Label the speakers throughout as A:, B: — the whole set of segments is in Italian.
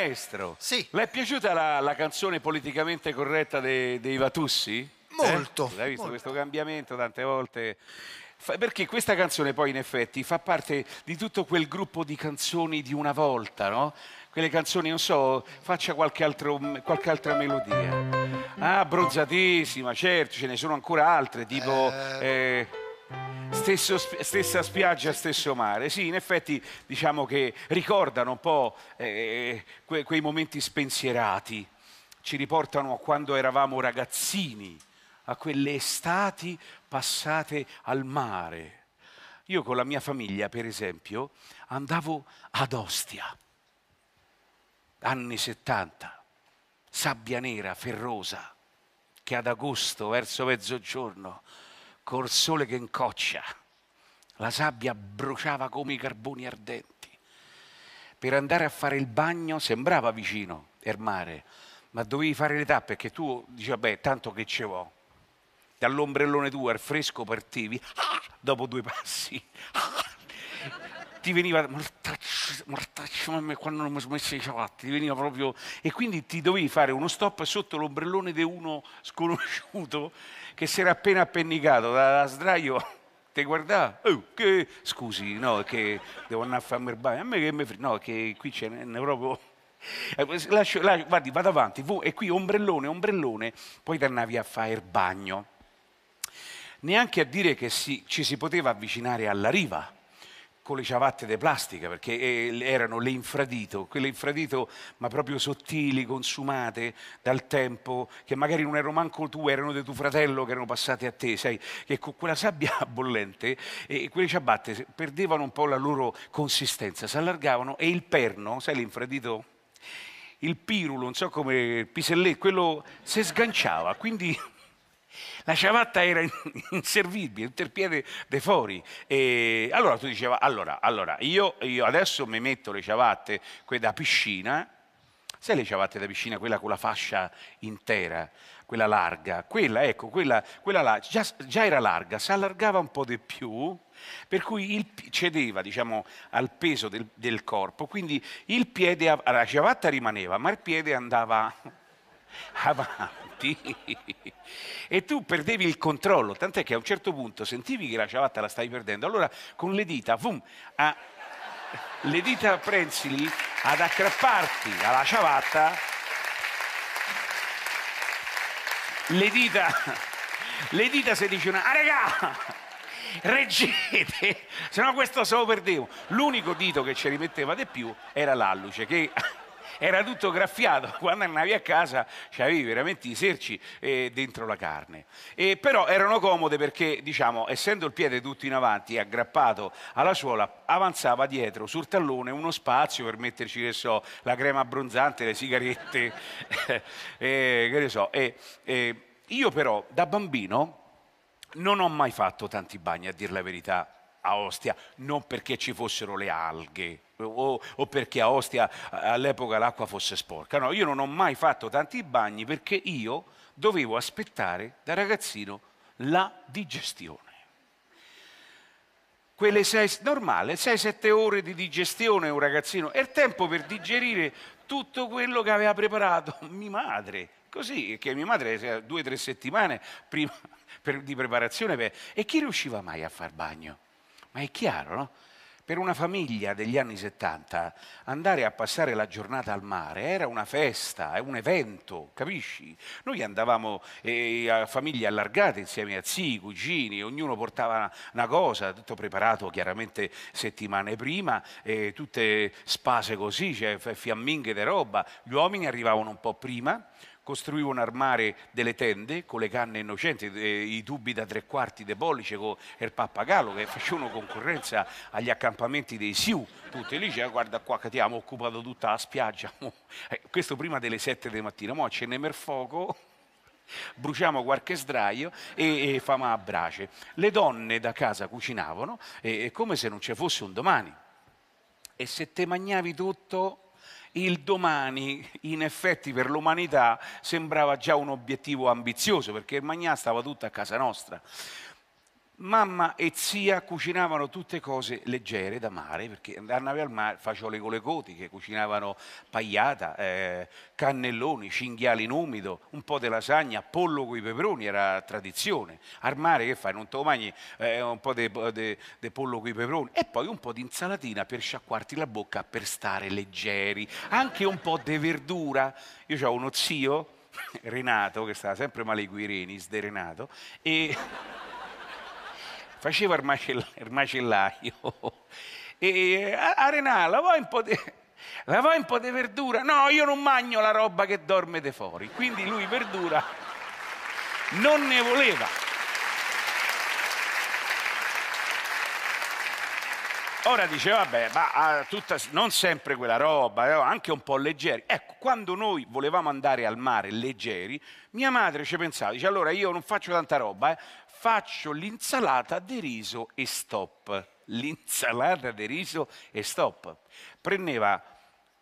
A: Maestro,
B: Sì.
A: le è piaciuta la, la canzone politicamente corretta dei, dei Vatussi?
B: Molto,
A: Eh? L'hai visto
B: molto.
A: questo cambiamento tante volte? Perché questa canzone poi in effetti fa parte di tutto quel gruppo di canzoni di una volta, no? Quelle canzoni, non so, faccia qualche, altro- qualche altra melodia. Ah, bronzatissima, certo, ce ne sono ancora altre, tipo... eh, Stesso stessa spiaggia, stesso mare. Sì, in effetti diciamo che ricordano un po' eh, que- quei momenti spensierati, ci riportano a quando eravamo ragazzini, a quelle estati passate al mare. Io con la mia famiglia, per esempio, andavo ad Ostia, anni 70, sabbia nera, ferrosa, che ad agosto, verso mezzogiorno, col sole che incoccia, la sabbia bruciava come i carboni ardenti. Per andare a fare il bagno sembrava vicino il mare, ma dovevi fare le tappe perché tu dici, vabbè, tanto che ce vo. Dall'ombrellone tuo al fresco partivi, ah, dopo due passi, ah, ti veniva mortaccio, mortaccio, mamma, quando non mi sono messo i ciabatte, veniva proprio e quindi ti dovevi fare uno stop sotto l'ombrellone di uno sconosciuto che si era appena appennicato da, da sdraio ti guardava oh, che scusi no che devo andare a farmi il bagno a me che mi frega no che qui c'è proprio Eh, lascio- lascio- guardi vado avanti e qui ombrellone ombrellone poi ti andavi a fare il bagno. Neanche a dire che si- ci si poteva avvicinare alla riva con le ciabatte di plastica, perché eh, erano le infradito, quelle infradito ma proprio sottili, consumate dal tempo, che magari non erano manco tu, erano di tuo fratello che erano passate a te, sai, che con quella sabbia bollente eh, quelle ciabatte perdevano un po' la loro consistenza, si allargavano e il perno, sai l'infradito, il pirulo, non so come il piselletto, quello si sganciava, quindi la ciabatta era in- inservibile, il piede de fuori. E allora tu diceva, allora, allora io, io adesso mi metto le ciabatte, quelle da piscina, sai le ciabatte da piscina, quella con la fascia intera, quella larga, quella, ecco, quella, quella là, già, già era larga, si allargava un po' di più, per cui il cedeva, diciamo, al peso del, del corpo, quindi il piede, la ciabatta rimaneva, ma il piede andava avanti e tu perdevi il controllo, tant'è che a un certo punto sentivi che la ciabatta la stavi perdendo, allora con le dita, vum, a- le dita prensili ad ackrapparti alla ciabatta, le dita, le dita si dicono, ah regà, reggete, se no questo se lo perdevo. L'unico dito che ci rimetteva di più era l'alluce, che era tutto graffiato, quando andavi a casa c'avevi veramente i serci eh, dentro la carne. E però erano comode perché, diciamo, essendo il piede tutto in avanti e aggrappato alla suola, avanzava dietro sul tallone uno spazio per metterci, che so, la crema abbronzante, le sigarette, eh, che ne so. E, e io però da bambino non ho mai fatto tanti bagni, a dir la verità, a Ostia, non perché ci fossero le alghe o, o perché a Ostia all'epoca l'acqua fosse sporca. No, io non ho mai fatto tanti bagni perché io dovevo aspettare da ragazzino la digestione. Quelle sei, normale, 6-7 ore di digestione un ragazzino, è il tempo per digerire tutto quello che aveva preparato mia madre. Così, che mia madre eh, due o tre settimane prima per- di preparazione. per- E chi riusciva mai a far bagno? Ma è chiaro, no? Per una famiglia degli anni 70 andare a passare la giornata al mare era una festa, è un evento, capisci? Noi andavamo eh, a famiglie allargate insieme a zii, cugini, ognuno portava una cosa, tutto preparato chiaramente settimane prima, eh, tutte spase così, cioè fiamminghe di roba. Gli uomini arrivavano un po' prima, costruivano armare delle tende con le canne innocenti, eh, i tubi da tre quarti di pollice con il pappagallo che facevano concorrenza agli accampamenti dei Sioux. Tutti lì dicevano guarda qua che ti abbiamo occupato tutta la spiaggia. mo." Eh, questo prima delle sette del mattino, mo accendeme il fuoco bruciamo qualche sdraio e, e famo a brace. Le donne da casa cucinavano e, e come se non ci fosse un domani. E se te magnavi tutto, il domani, in effetti, per l'umanità sembrava già un obiettivo ambizioso, perché magnà stava tutto a casa nostra. Mamma e zia cucinavano tutte cose leggere da mare, perché andavano al mare, facevo le cotiche, cucinavano pagliata, eh, cannelloni, cinghiali in umido, un po' di lasagna, pollo con i peperoni, era tradizione. Al mare che fai? Non te lo mangi eh, un po' di pollo con i peperoni e poi un po' di insalatina per sciacquarti la bocca per stare leggeri, anche un po' di verdura. Io ho uno zio, Renato, che stava sempre male coi reni, sde Renato, e faceva il, macell- il macellaio e a, a vuoi un po' di la vuoi un po' di verdura? No, io non mangio la roba che dorme de fuori. Quindi lui verdura non ne voleva. Ora dice, vabbè, ma ah, tutta, non sempre quella roba, eh, anche un po' leggeri. Ecco, quando noi volevamo andare al mare leggeri, mia madre ci pensava, dice, allora io non faccio tanta roba, eh, faccio l'insalata di riso e stop. L'insalata di riso e stop. Prendeva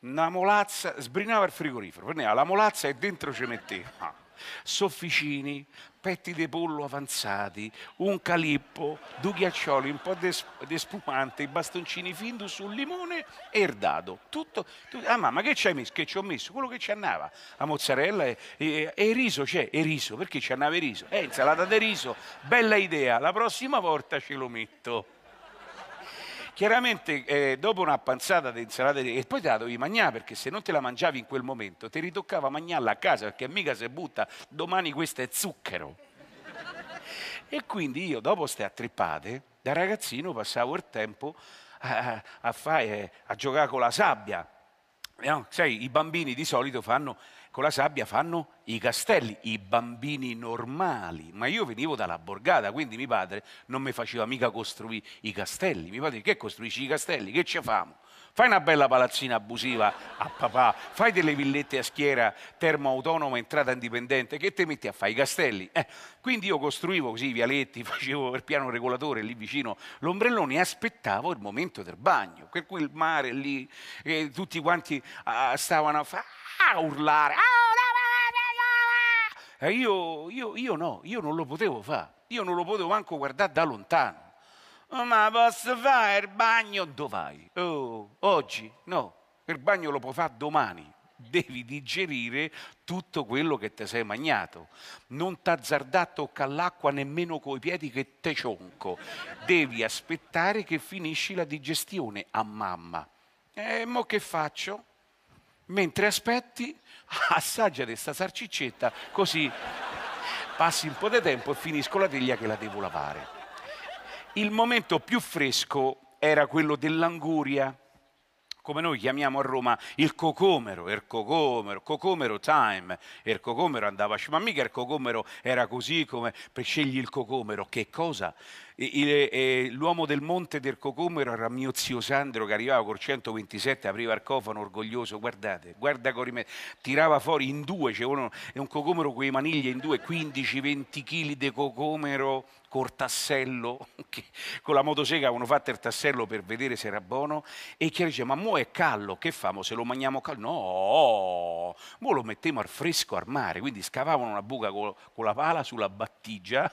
A: una molazza, sbrinava il frigorifero, prendeva la molazza e dentro ci metteva sofficini, petti di pollo avanzati, un calippo, due ghiaccioli, un po' di spumante, i bastoncini Findus, un limone e il dado. Tutto, tutto. Ah mamma, che ci hai messo? Che ci ho messo? Quello che ci andava. La mozzarella e, e, e il riso c'è, e riso, perché ci andava il riso? Eh, insalata di riso, bella idea, la prossima volta ce lo metto. Chiaramente eh, dopo una panzata di insalata e poi te la dovevi mangiare perché se non te la mangiavi in quel momento ti ritoccava mangiarla a casa perché mica si butta domani questo è zucchero. e quindi io dopo ste attrippate da ragazzino passavo il tempo a, a, fare, a giocare con la sabbia. No? Sai, i bambini di solito fanno con la sabbia fanno i castelli, i bambini normali. Ma io venivo dalla borgata, quindi mio padre non mi faceva mica costruire i castelli. Mio padre, che costruisci i castelli? Che ci famo? Fai una bella palazzina abusiva a papà, fai delle villette a schiera termoautonoma, entrata indipendente, che te metti a fare i castelli? Eh, quindi io costruivo così i vialetti, facevo il piano regolatore lì vicino l'ombrellone e aspettavo il momento del bagno. Per cui il mare lì, eh, tutti quanti ah, stavano a fare a urlare. E io, io, io no, io non lo potevo fare, io non lo potevo manco guardare da lontano. Ma posso fare il bagno? Dove vai? Oh, oggi? No, il bagno lo puoi fare domani. Devi digerire tutto quello che ti sei mangiato. Non t'azzardare a toccare l'acqua nemmeno coi piedi che te cionco. Devi aspettare che finisci la digestione a mamma. E mo che faccio? mentre aspetti, assaggia questa sarciccetta, così passi un po' di tempo e finisco la teglia che la devo lavare. Il momento più fresco era quello dell'anguria, come noi chiamiamo a Roma il cocomero, il cocomero, cocomero time, il cocomero andava, ma mica il cocomero era così come per scegli il cocomero, che cosa? l'uomo del monte del Cocomero era mio zio Sandro che arrivava col 127, apriva il cofano orgoglioso, guardate, guarda come tirava fuori in due, c'è uno, è un cocomero con le maniglie in due, 15-20 kg di cocomero col tassello, che con la motosega avevano fatto il tassello per vedere se era buono, e chi dice, ma mo è callo, che famo, se lo mangiamo callo? No, mo lo mettiamo al fresco al mare, quindi scavavano una buca con, con la pala sulla battigia,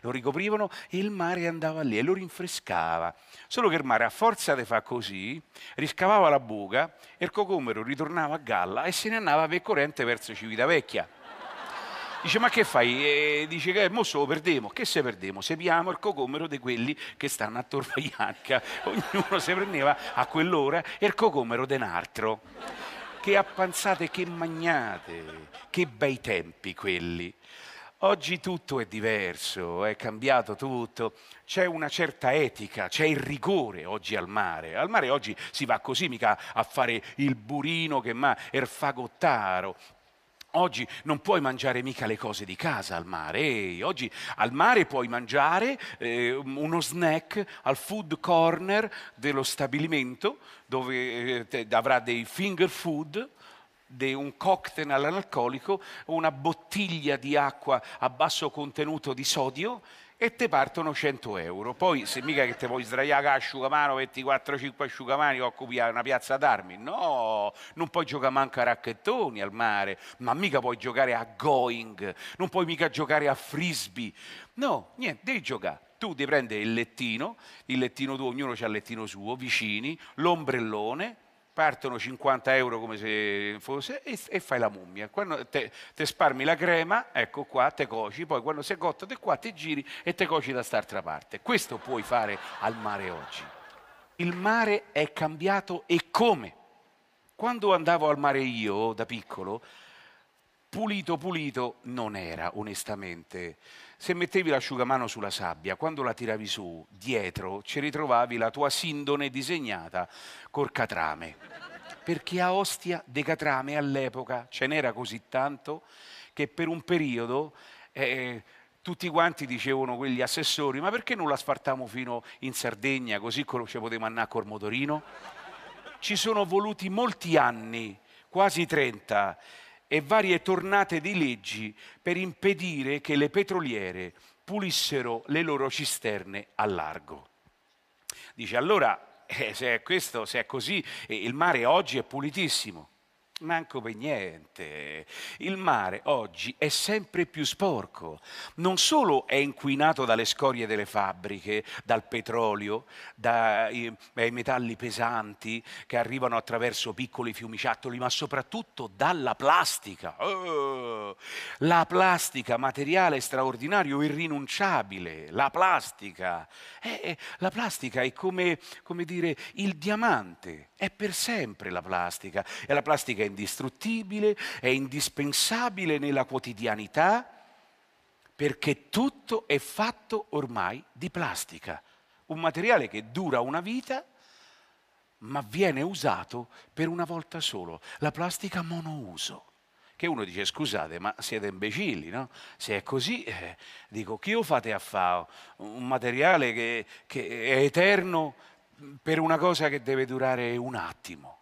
A: lo ricoprivano e il mare andava lì e lo rinfrescava. Solo che il mare a forza di fare così, riscavava la buca e il cocomero ritornava a galla e se ne andava per corrente verso Civitavecchia. Dice, ma che fai? E dice che mo lo perdiamo. Che se perdiamo? Sepiamo il cocomero di quelli che stanno a Torva Ianca. Ognuno si prendeva a quell'ora il cocomero un altro. Che appanzate, che magnate, che bei tempi quelli. Oggi tutto è diverso, è cambiato tutto, c'è una certa etica, c'è il rigore oggi al mare. Al mare oggi si va così, mica a fare il burino che ma er fagottaro. Oggi non puoi mangiare mica le cose di casa al mare, Ehi, oggi al mare puoi mangiare eh, uno snack al food corner dello stabilimento dove eh, avrà dei finger food di un cocktail all'alcolico, una bottiglia di acqua a basso contenuto di sodio e te partono 100 euro. Poi se mica che te vuoi sdraiare a asciugamano, 24-5 asciugamani, occupi una piazza d'armi. No, non puoi giocare manco a racchettoni al mare, ma mica puoi giocare a going, non puoi mica giocare a frisbee. No, niente, devi giocare Tu ti prendi il lettino, il lettino tuo, ognuno ha il lettino suo, vicini, l'ombrellone, partono 50 euro come se fosse e, e fai la mummia. Quando te, te, sparmi la crema, ecco qua, te coci, poi quando sei cotto te qua, ti giri e te coci da st'altra parte. Questo puoi fare al mare oggi. Il mare è cambiato e come? Quando andavo al mare io, da piccolo, pulito pulito non era, onestamente. Se mettevi l'asciugamano sulla sabbia, quando la tiravi su, dietro ci ritrovavi la tua sindone disegnata col catrame. Perché a Ostia de catrame all'epoca ce n'era così tanto che per un periodo eh, tutti quanti dicevano quegli assessori, ma perché non la sfartiamo fino in Sardegna così ci potevamo andare col motorino? Ci sono voluti molti anni, quasi 30, e varie tornate di leggi per impedire che le petroliere pulissero le loro cisterne a largo. Dice allora, eh, se è questo, se è così, eh, il mare oggi è pulitissimo. Manco per niente. Il mare oggi è sempre più sporco. Non solo è inquinato dalle scorie delle fabbriche, dal petrolio, dai, dai metalli pesanti che arrivano attraverso piccoli fiumiciattoli, ma soprattutto dalla plastica. Oh, la plastica, materiale straordinario, irrinunciabile. La plastica. Eh, la plastica è come, come dire il diamante. È per sempre la plastica. E la plastica è indistruttibile, è indispensabile nella quotidianità perché tutto è fatto ormai di plastica, un materiale che dura una vita ma viene usato per una volta solo, la plastica monouso. Che uno dice scusate, ma siete imbecilli, no? Se è così, eh, dico, chi lo fate a fare? Un materiale che, che è eterno per una cosa che deve durare un attimo.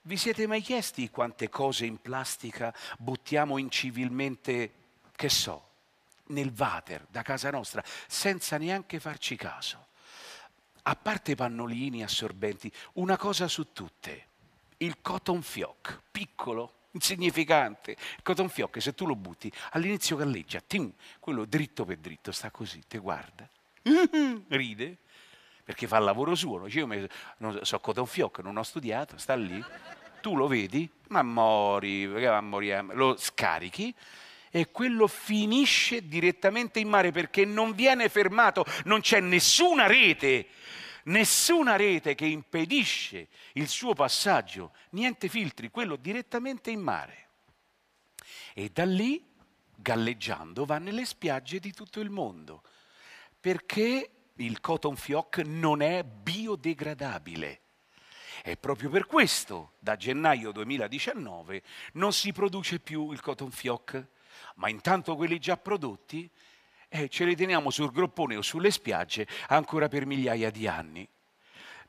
A: Vi siete mai chiesti quante cose in plastica buttiamo incivilmente, che so, nel water da casa nostra, senza neanche farci caso? A parte pannolini, assorbenti, una cosa su tutte, il cotton fioc, piccolo, insignificante. Il cotton fioc, se tu lo butti, all'inizio galleggia, tim, quello dritto per dritto, sta così, te guarda, ride, perché fa il lavoro suo. Io mi, non, so cotton fioc, non ho studiato, sta lì, tu lo vedi, ma mori, lo scarichi e quello finisce direttamente in mare perché non viene fermato, non c'è nessuna rete, nessuna rete che impedisce il suo passaggio, niente filtri, quello direttamente in mare. E da lì, galleggiando, va nelle spiagge di tutto il mondo, perché il cotton fioc non è biodegradabile. E proprio per questo da gennaio 2019 non si produce più il cotton fioc, ma intanto quelli già prodotti eh, ce li teniamo sul groppone o sulle spiagge ancora per migliaia di anni,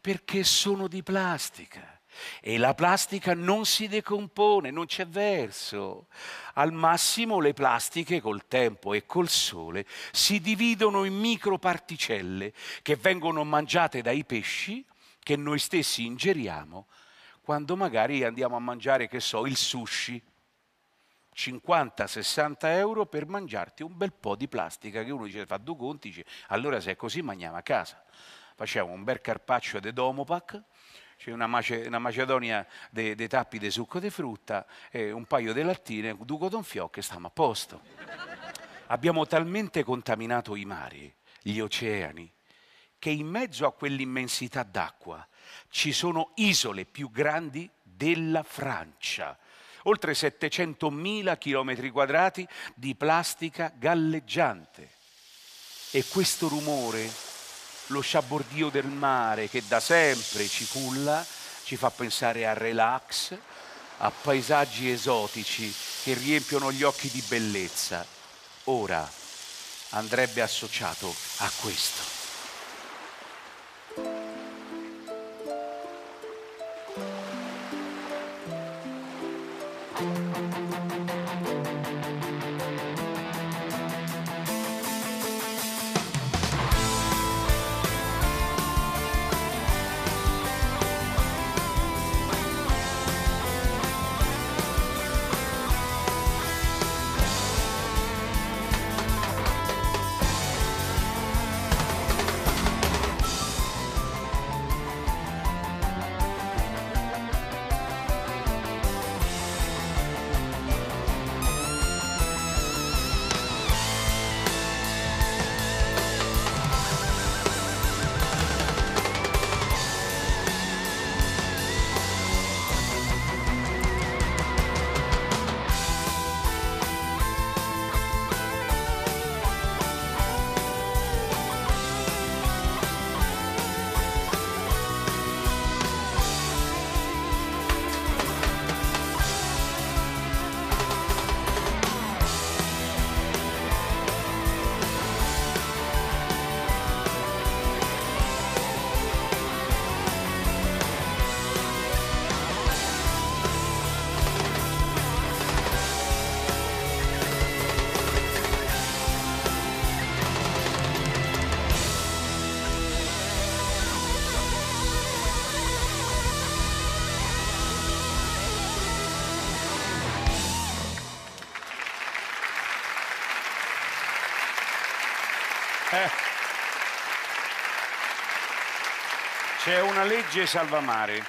A: perché sono di plastica. E la plastica non si decompone, non c'è verso. Al massimo le plastiche col tempo e col sole si dividono in microparticelle che vengono mangiate dai pesci che noi stessi ingeriamo quando magari andiamo a mangiare, che so, il sushi. 50-60 euro per mangiarti un bel po' di plastica che uno dice fa due conti, dice allora se è così mangiamo a casa. Facciamo un bel carpaccio di Domopac, c'è una, mace, una macedonia dei de tappi di succo di frutta, un paio di lattine, due cotton fioc e stiamo a posto. Abbiamo talmente contaminato i mari, gli oceani, che in mezzo a quell'immensità d'acqua ci sono isole più grandi della Francia, oltre 700.000 km quadrati di plastica galleggiante. E questo rumore, lo sciabordio del mare che da sempre ci culla, ci fa pensare a relax, a paesaggi esotici che riempiono gli occhi di bellezza. Ora andrebbe associato a questo. C'è una legge salvamare.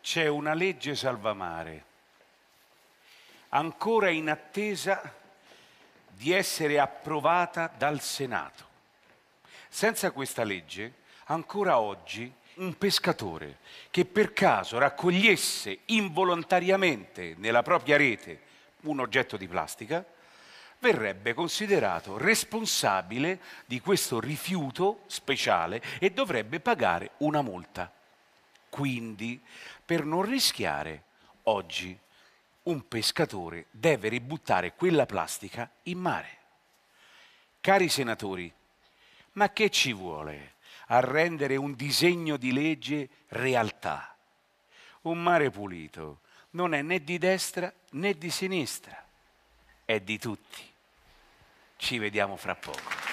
A: C'è una legge salvamare ancora in attesa di essere approvata dal Senato. Senza questa legge, ancora oggi, un pescatore che per caso raccogliesse involontariamente nella propria rete un oggetto di plastica, verrebbe considerato responsabile di questo rifiuto speciale e dovrebbe pagare una multa. Quindi, per non rischiare, oggi un pescatore deve ributtare quella plastica in mare. Cari senatori, ma che ci vuole a rendere un disegno di legge realtà? Un mare pulito non è né di destra né di sinistra, è di tutti. Ci vediamo fra poco.